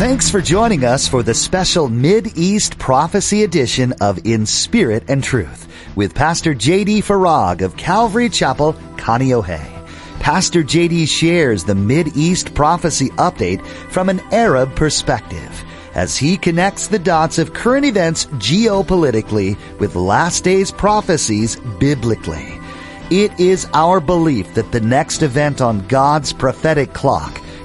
Thanks for joining us for the special Mid-East Prophecy edition of In Spirit and Truth with Pastor J.D. Farag of Calvary Chapel, Kaneohe. Pastor JD shares the Mid-East prophecy update from an Arab perspective as he connects the dots of current events geopolitically with last days prophecies biblically. It is our belief that the next event on God's prophetic clock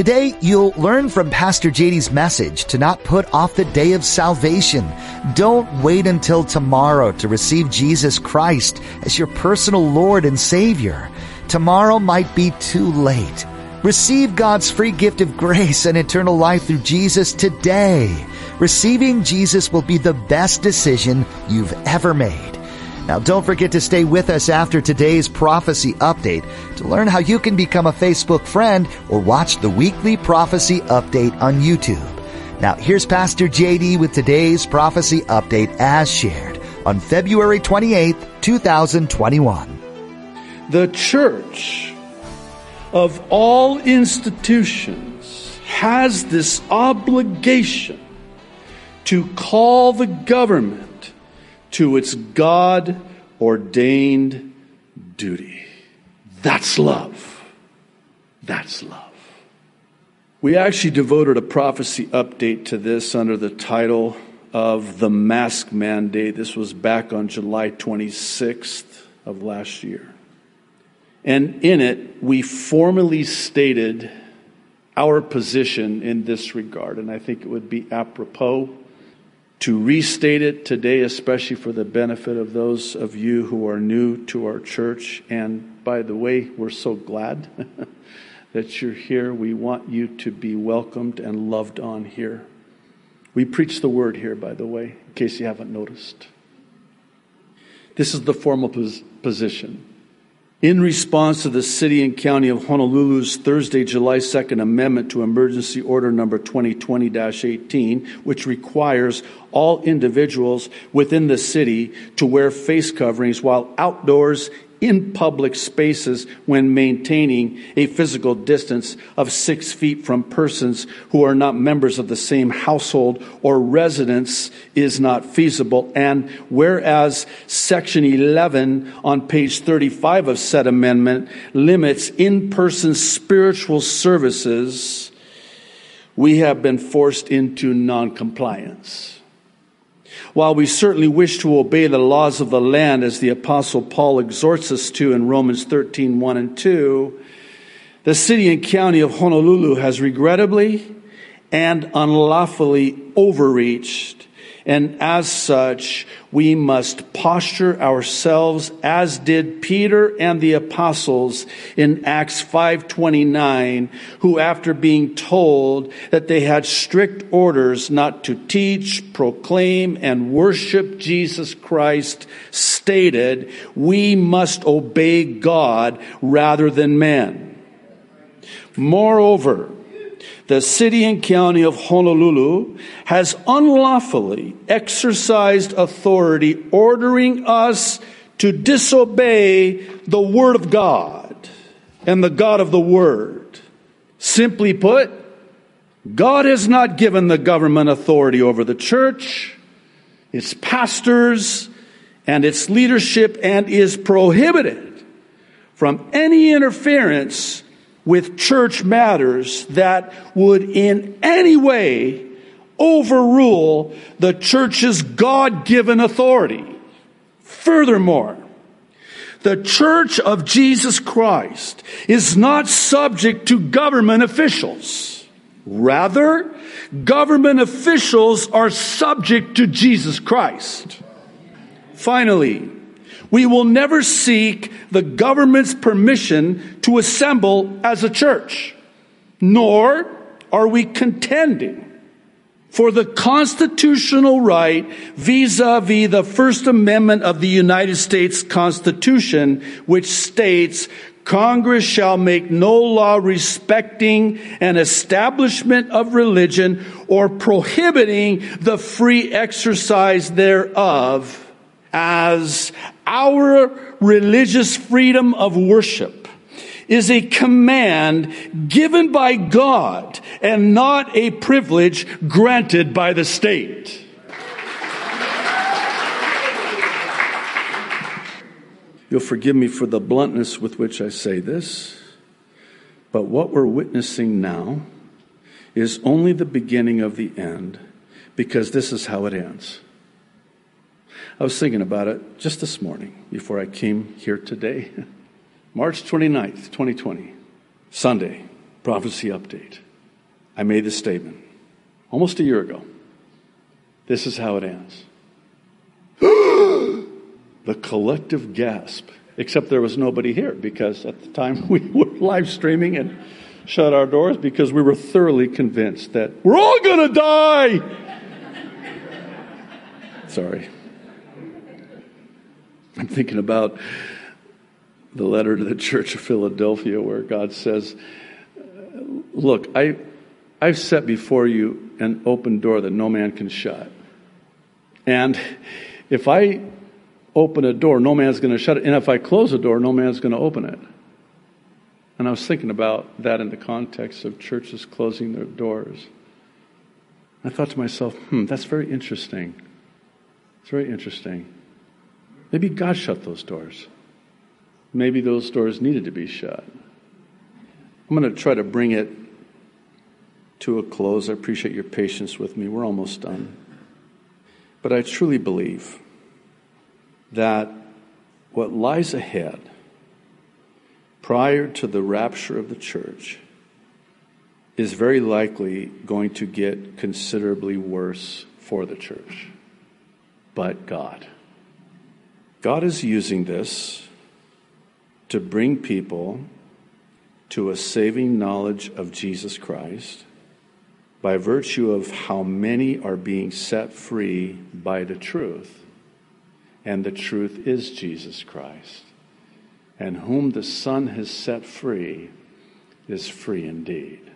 Today, you'll learn from Pastor JD's message to not put off the day of salvation. Don't wait until tomorrow to receive Jesus Christ as your personal Lord and Savior. Tomorrow might be too late. Receive God's free gift of grace and eternal life through Jesus today. Receiving Jesus will be the best decision you've ever made. Now don't forget to stay with us after today's prophecy update to learn how you can become a Facebook friend or watch the weekly prophecy update on YouTube. Now here's Pastor JD with today's prophecy update as shared on February 28th, 2021. The church of all institutions has this obligation to call the government to its God ordained duty. That's love. That's love. We actually devoted a prophecy update to this under the title of the mask mandate. This was back on July 26th of last year. And in it, we formally stated our position in this regard. And I think it would be apropos to restate it today, especially for the benefit of those of you who are new to our church. And by the way, we're so glad that you're here. We want you to be welcomed and loved on here. We preach the word here, by the way, in case you haven't noticed. This is the formal pos- position in response to the City and County of Honolulu's Thursday, July 2nd amendment to Emergency Order Number 2020 18, which requires all individuals within the city to wear face coverings while outdoors in public spaces when maintaining a physical distance of six feet from persons who are not members of the same household or residence is not feasible. And whereas section 11 on page 35 of said amendment limits in-person spiritual services, we have been forced into noncompliance. While we certainly wish to obey the laws of the land as the apostle Paul exhorts us to in Romans 13, 1 and 2, the city and county of Honolulu has regrettably and unlawfully overreached and as such, we must posture ourselves as did Peter and the apostles in Acts 5:29, who after being told that they had strict orders not to teach, proclaim and worship Jesus Christ, stated, "We must obey God rather than men." Moreover, the city and county of Honolulu has unlawfully exercised authority ordering us to disobey the Word of God and the God of the Word. Simply put, God has not given the government authority over the church, its pastors, and its leadership, and is prohibited from any interference with church matters that would in any way overrule the church's God given authority. Furthermore, the church of Jesus Christ is not subject to government officials. Rather, government officials are subject to Jesus Christ. Finally, we will never seek the government's permission to assemble as a church, nor are we contending for the constitutional right vis-a-vis the First Amendment of the United States Constitution, which states Congress shall make no law respecting an establishment of religion or prohibiting the free exercise thereof as our religious freedom of worship is a command given by God and not a privilege granted by the state. You'll forgive me for the bluntness with which I say this, but what we're witnessing now is only the beginning of the end because this is how it ends. I was thinking about it just this morning before I came here today. March 29th, 2020, Sunday, prophecy update. I made this statement almost a year ago. This is how it ends. the collective gasp, except there was nobody here because at the time we were live streaming and shut our doors because we were thoroughly convinced that we're all going to die. Sorry. I'm thinking about the letter to the church of Philadelphia where God says, Look, I, I've set before you an open door that no man can shut. And if I open a door, no man's going to shut it. And if I close a door, no man's going to open it. And I was thinking about that in the context of churches closing their doors. I thought to myself, hmm, that's very interesting. It's very interesting. Maybe God shut those doors. Maybe those doors needed to be shut. I'm going to try to bring it to a close. I appreciate your patience with me. We're almost done. But I truly believe that what lies ahead prior to the rapture of the church is very likely going to get considerably worse for the church. But God. God is using this to bring people to a saving knowledge of Jesus Christ by virtue of how many are being set free by the truth and the truth is Jesus Christ. And whom the Son has set free is free indeed.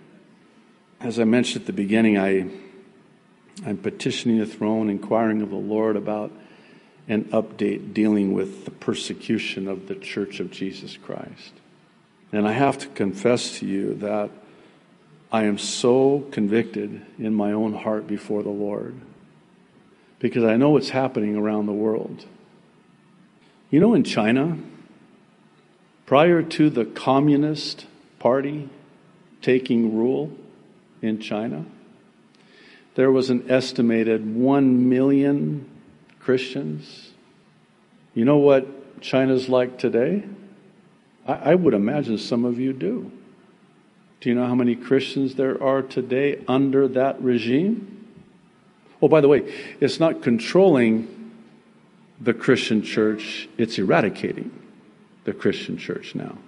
As I mentioned at the beginning, I, I'm petitioning the throne, inquiring of the Lord about an update dealing with the persecution of the church of Jesus Christ. And I have to confess to you that I am so convicted in my own heart before the Lord because I know what's happening around the world. You know, in China, prior to the Communist Party taking rule in China, there was an estimated 1 million Christians. You know what China's like today? I, I, would imagine some of you do. Do you know how many Christians there are today under that regime? Oh, by the way, it's not controlling the Christian church, it's eradicating the Christian church now.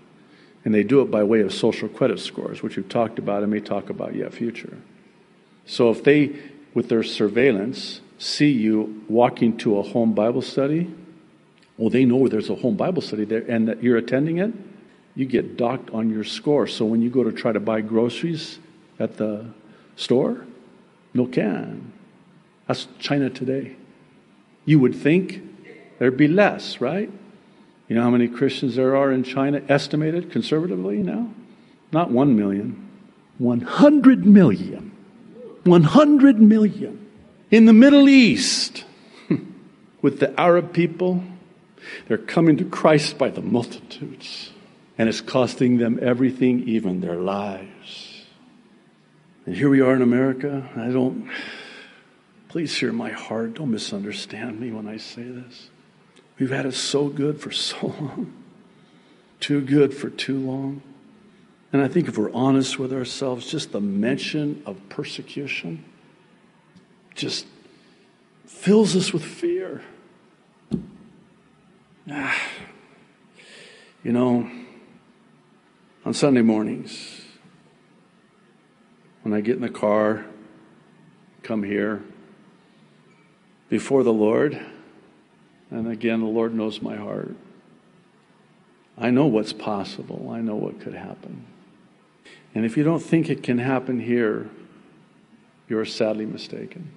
And they do it by way of social credit scores, which we've talked about and may talk about yet future. So if they, with their surveillance, see you walking to a home Bible study, well, they know there's a home Bible study there and that you're attending it, you get docked on your score. So when you go to try to buy groceries at the store, no can. That's China today. You would think there'd be less, right? You know how many Christians there are in China, estimated conservatively now? Not one million, 100 million. 100 million. In the Middle East, with the Arab people, they're coming to Christ by the multitudes, and it's costing them everything, even their lives. And here we are in America. I don't, please hear my heart. Don't misunderstand me when I say this. We've had it so good for so long, too good for too long. And I think if we're honest with ourselves, just the mention of persecution just fills us with fear. Ah, you know, on Sunday mornings, when I get in the car, come here, before the Lord, and again, the Lord knows my heart. I know what's possible. I know what could happen. And if you don't think it can happen here, you're sadly mistaken.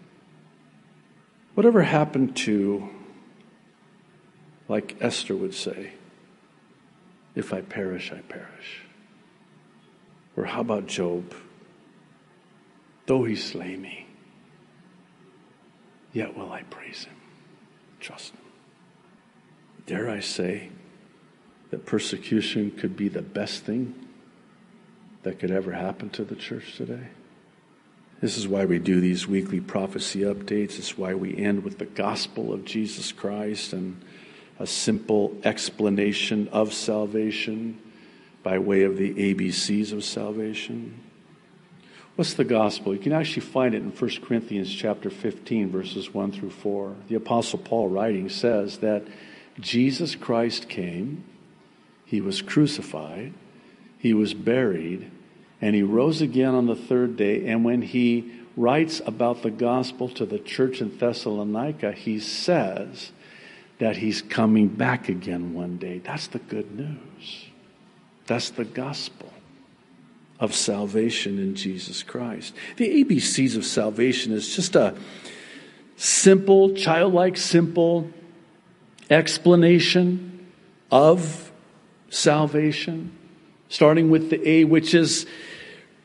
Whatever happened to, like Esther would say, if I perish, I perish? Or how about Job? Though he slay me, yet will I praise him, trust him. Dare I say that persecution could be the best thing that could ever happen to the church today? This is why we do these weekly prophecy updates. It's why we end with the gospel of Jesus Christ and a simple explanation of salvation by way of the ABCs of salvation. What's the gospel? You can actually find it in 1 Corinthians chapter 15 verses 1 through 4. The apostle Paul writing says that Jesus Christ came, he was crucified, he was buried, and he rose again on the third day. And when he writes about the gospel to the church in Thessalonica, he says that he's coming back again one day. That's the good news. That's the gospel of salvation in Jesus Christ. The ABCs of salvation is just a simple, childlike, simple explanation of salvation, starting with the A, which is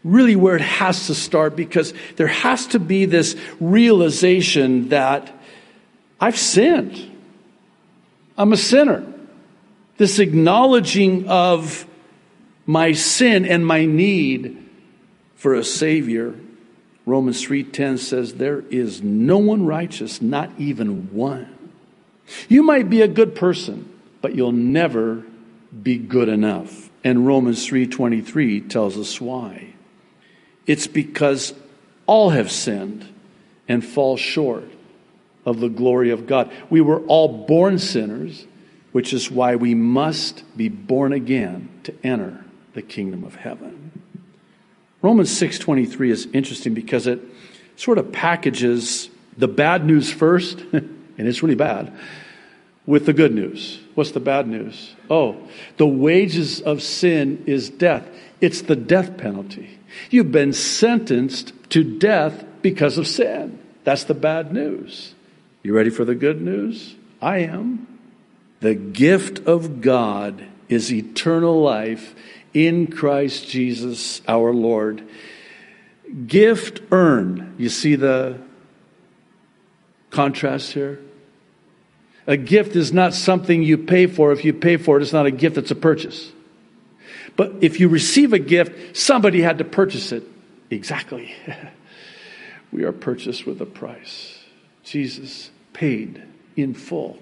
really where it has to start because there has to be this realization that I've sinned. I'm a sinner. This acknowledging of my sin and my need for a savior. Romans 3:10 says there is no one righteous, not even one. You might be a good person, but you'll never be good enough. And Romans 3:23 tells us why. It's because all have sinned and fall short of the glory of God. We were all born sinners, which is why we must be born again to enter the kingdom of heaven. Romans 6:23 is interesting because it sort of packages the bad news first, and it's really bad, with the good news. What's the bad news? Oh, the wages of sin is death. It's the death penalty. You've been sentenced to death because of sin. That's the bad news. You ready for the good news? I am. The gift of God is eternal life in Christ Jesus our Lord. Gift earned. You see the contrast here? A gift is not something you pay for. If you pay for it, it's not a gift, it's a purchase. But if you receive a gift, somebody had to purchase it. Exactly. we are purchased with a price. Jesus paid in full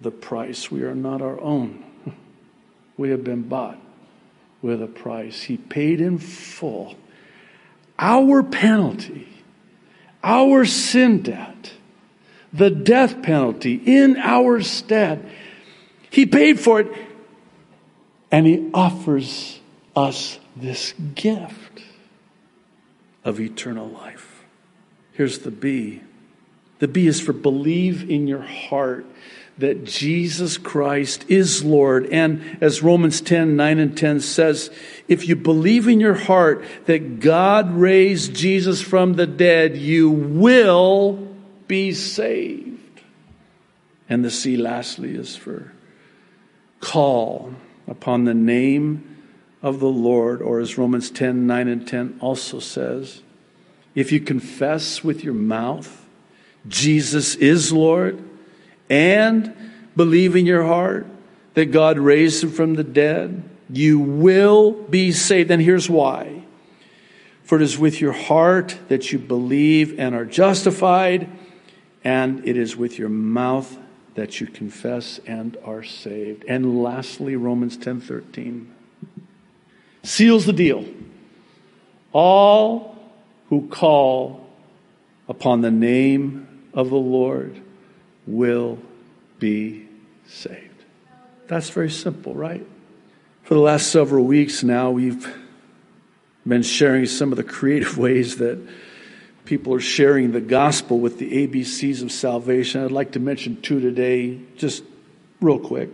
the price. We are not our own. We have been bought with a price. He paid in full our penalty, our sin debt, the death penalty in our stead. He paid for it and He offers us this gift of eternal life. Here's the B the B is for believe in your heart that Jesus Christ is Lord. And as Romans 10 9 and 10 says, if you believe in your heart that God raised Jesus from the dead, you will be saved. And the C, lastly, is for call upon the name of the Lord, or as Romans 10 9 and 10 also says, if you confess with your mouth Jesus is Lord and believe in your heart that God raised him from the dead, you will be saved. And here's why. For it is with your heart that you believe and are justified, and it is with your mouth that you confess and are saved. And lastly, Romans 10:13 seals the deal. All who call upon the name of the Lord will be saved. That's very simple, right? For the last several weeks now, we've been sharing some of the creative ways that people are sharing the gospel with the ABCs of salvation. I'd like to mention two today, just real quick.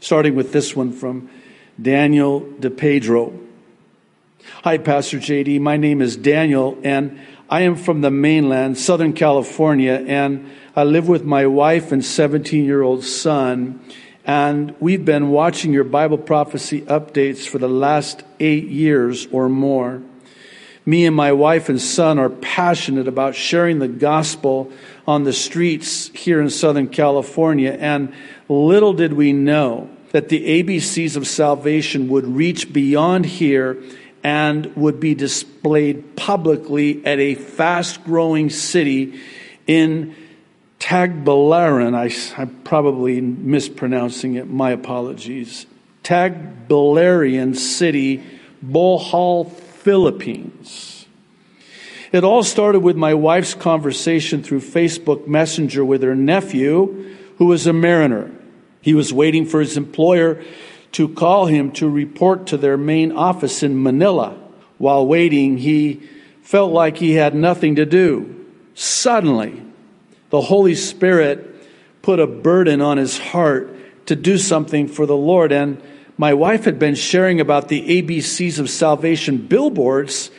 starting with this one from Daniel DePedro. Hi, Pastor JD. My name is Daniel, and I am from the mainland, Southern California, and I live with my wife and 17 year old son. And we've been watching your Bible prophecy updates for the last eight years or more. Me and my wife and son are passionate about sharing the gospel on the streets here in Southern California. And little did we know that the ABCs of salvation would reach beyond here and would be displayed publicly at a fast growing city in Tagbilaran. I, am probably mispronouncing it. My apologies. Tagbilarian city, Bohol, Philippines. It all started with my wife's conversation through Facebook Messenger with her nephew, who was a mariner. He was waiting for his employer to call him to report to their main office in Manila. While waiting, he felt like he had nothing to do. Suddenly, the Holy Spirit put a burden on his heart to do something for the Lord. And my wife had been sharing about the ABCs of salvation billboards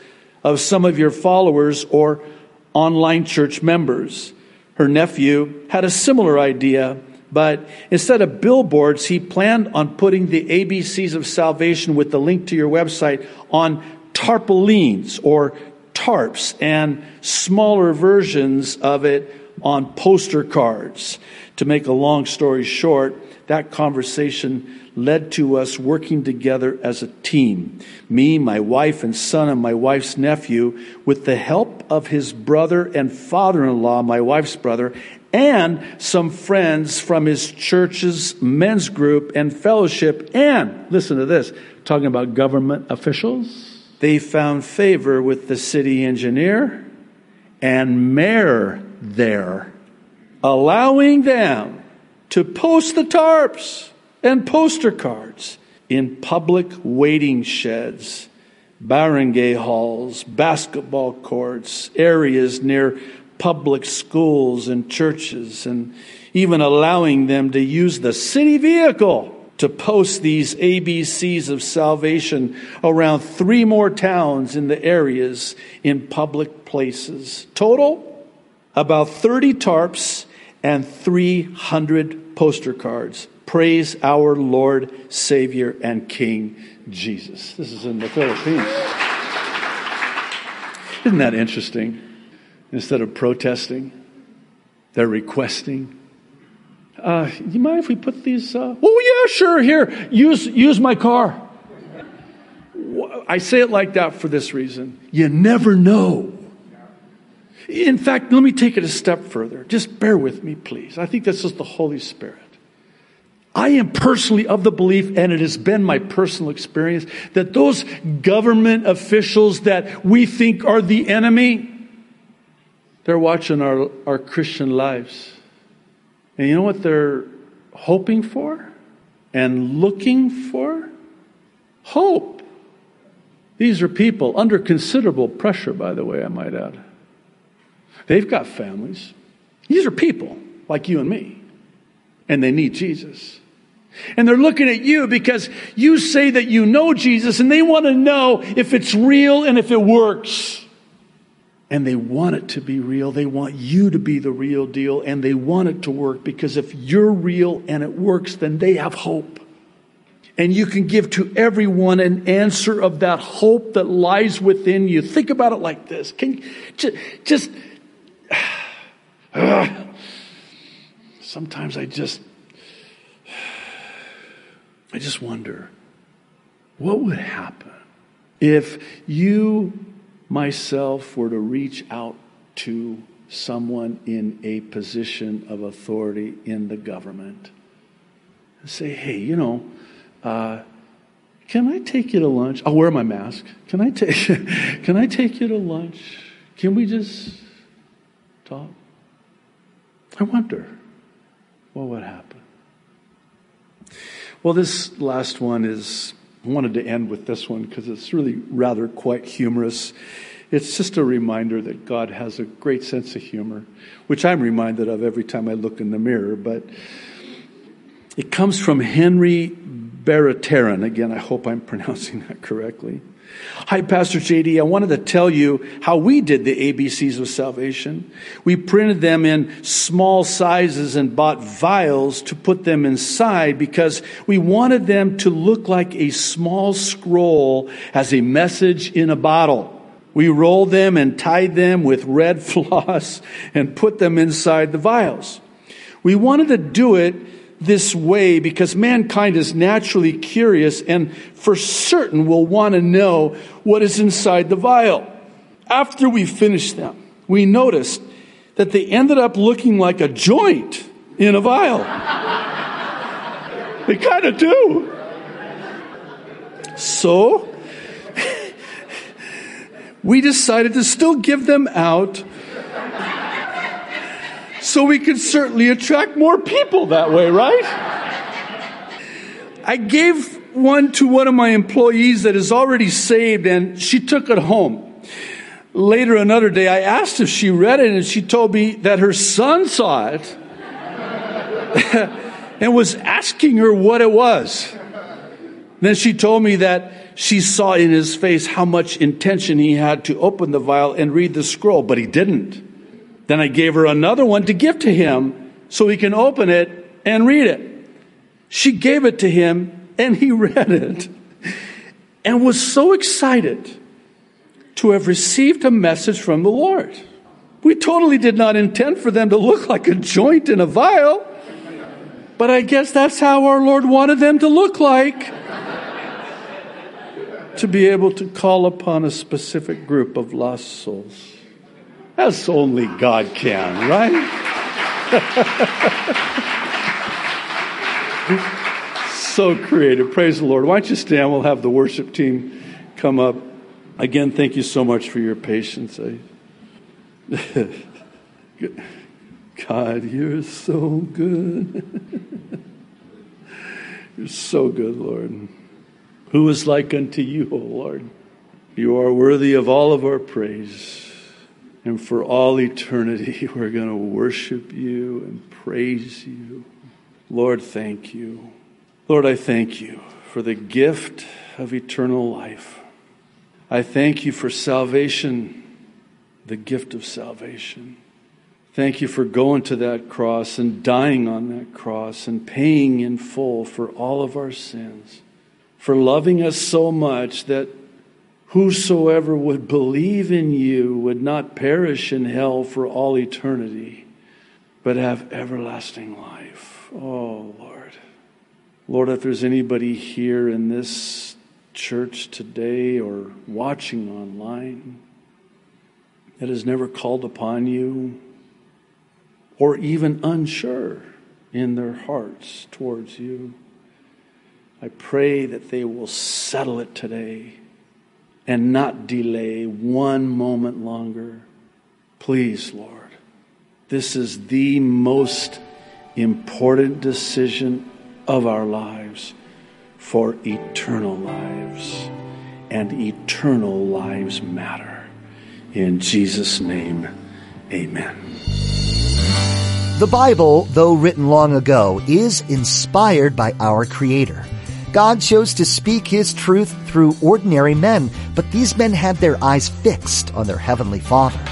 of some of your followers or online church members. Her nephew had a similar idea but instead of billboards, he planned on putting the ABCs of salvation with the link to your website on tarpaulins or tarps and smaller versions of it on poster cards. To make a long story short, that conversation led to us working together as a team. Me, my wife and son, and my wife's nephew, with the help of his brother and father in law, my wife's brother, and some friends from his church's men's group and fellowship. And listen to this talking about government officials. They found favor with the city engineer and mayor there, allowing them to post the tarps and poster cards in public waiting sheds, barangay halls, basketball courts, areas near public schools and churches, and even allowing them to use the city vehicle to post these ABCs of salvation around three more towns in the areas in public places. Total, about 30 tarps and 300 poster cards. Praise our Lord, Savior, and King Jesus. This is in the Philippines. Isn't that interesting? Instead of protesting, they're requesting. Uh, you mind if we put these? Uh, oh, yeah, sure. Here, use, use my car. I say it like that for this reason. You never know. In fact, let me take it a step further. Just bear with me, please. I think this is the Holy Spirit. I am personally of the belief, and it has been my personal experience, that those government officials that we think are the enemy, they're watching our, our Christian lives. And you know what they're hoping for and looking for? Hope. These are people under considerable pressure, by the way, I might add. They've got families. These are people like you and me, and they need Jesus. And they're looking at you because you say that you know Jesus, and they want to know if it's real and if it works. And they want it to be real. They want you to be the real deal and they want it to work because if you're real and it works, then they have hope. And you can give to everyone an answer of that hope that lies within you. Think about it like this. Can just, just sometimes I just I just wonder what would happen if you myself were to reach out to someone in a position of authority in the government and say, hey, you know, uh, can I take you to lunch? I'll wear my mask. Can I take can I take you to lunch? Can we just talk? I wonder what would happen. Well, this last one is I wanted to end with this one because it's really rather quite humorous. It's just a reminder that God has a great sense of humor, which I'm reminded of every time I look in the mirror. But it comes from Henry Barataran. Again, I hope I'm pronouncing that correctly. Hi, Pastor JD. I wanted to tell you how we did the ABCs of salvation. We printed them in small sizes and bought vials to put them inside because we wanted them to look like a small scroll as a message in a bottle. We rolled them and tied them with red floss and put them inside the vials. We wanted to do it this way because mankind is naturally curious and for certain will want to know what is inside the vial. After we finished them, we noticed that they ended up looking like a joint in a vial. they kind of do. So, we decided to still give them out so we could certainly attract more people that way, right? I gave one to one of my employees that is already saved and she took it home. Later, another day, I asked if she read it and she told me that her son saw it and was asking her what it was. Then she told me that she saw in his face how much intention he had to open the vial and read the scroll, but he didn't. Then I gave her another one to give to him so he can open it and read it. She gave it to him and he read it and was so excited to have received a message from the Lord. We totally did not intend for them to look like a joint in a vial, but I guess that's how our Lord wanted them to look like. to be able to call upon a specific group of lost souls. As only God can, right? so creative. Praise the Lord. Why don't you stand? We'll have the worship team come up. Again, thank you so much for your patience. God, you're so good. you're so good, Lord. Who is like unto you, O Lord? You are worthy of all of our praise. And for all eternity, we're going to worship you and praise you. Lord, thank you. Lord, I thank you for the gift of eternal life. I thank you for salvation, the gift of salvation. Thank you for going to that cross and dying on that cross and paying in full for all of our sins, for loving us so much that Whosoever would believe in you would not perish in hell for all eternity, but have everlasting life. Oh, Lord. Lord, if there's anybody here in this church today or watching online that has never called upon you or even unsure in their hearts towards you, I pray that they will settle it today and not delay one moment longer. Please, Lord, this is the most important decision of our lives for eternal lives. And eternal lives matter. In Jesus' name, amen. The Bible, though written long ago, is inspired by our Creator. God chose to speak His truth through ordinary men, but these men had their eyes fixed on their Heavenly Father.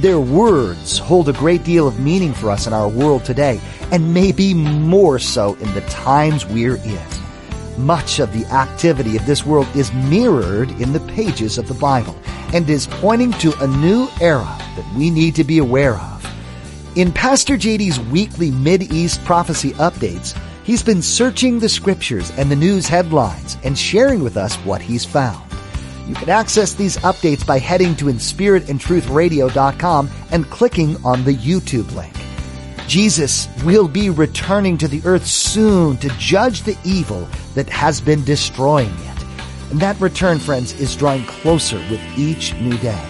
Their words hold a great deal of meaning for us in our world today, and maybe more so in the times we're in. Much of the activity of this world is mirrored in the pages of the Bible and is pointing to a new era that we need to be aware of. In Pastor JD's weekly Mid-East prophecy updates, He's been searching the scriptures and the news headlines and sharing with us what he's found. You can access these updates by heading to inspiritandtruthradio.com and clicking on the YouTube link. Jesus will be returning to the earth soon to judge the evil that has been destroying it. And that return, friends, is drawing closer with each new day.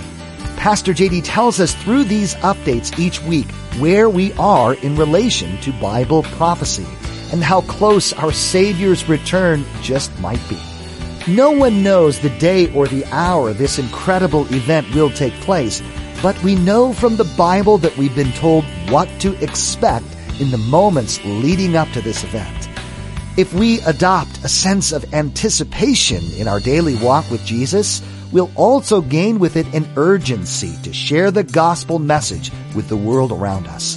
Pastor JD tells us through these updates each week where we are in relation to Bible prophecy and how close our Savior's return just might be. No one knows the day or the hour this incredible event will take place, but we know from the Bible that we've been told what to expect in the moments leading up to this event. If we adopt a sense of anticipation in our daily walk with Jesus, we'll also gain with it an urgency to share the gospel message with the world around us.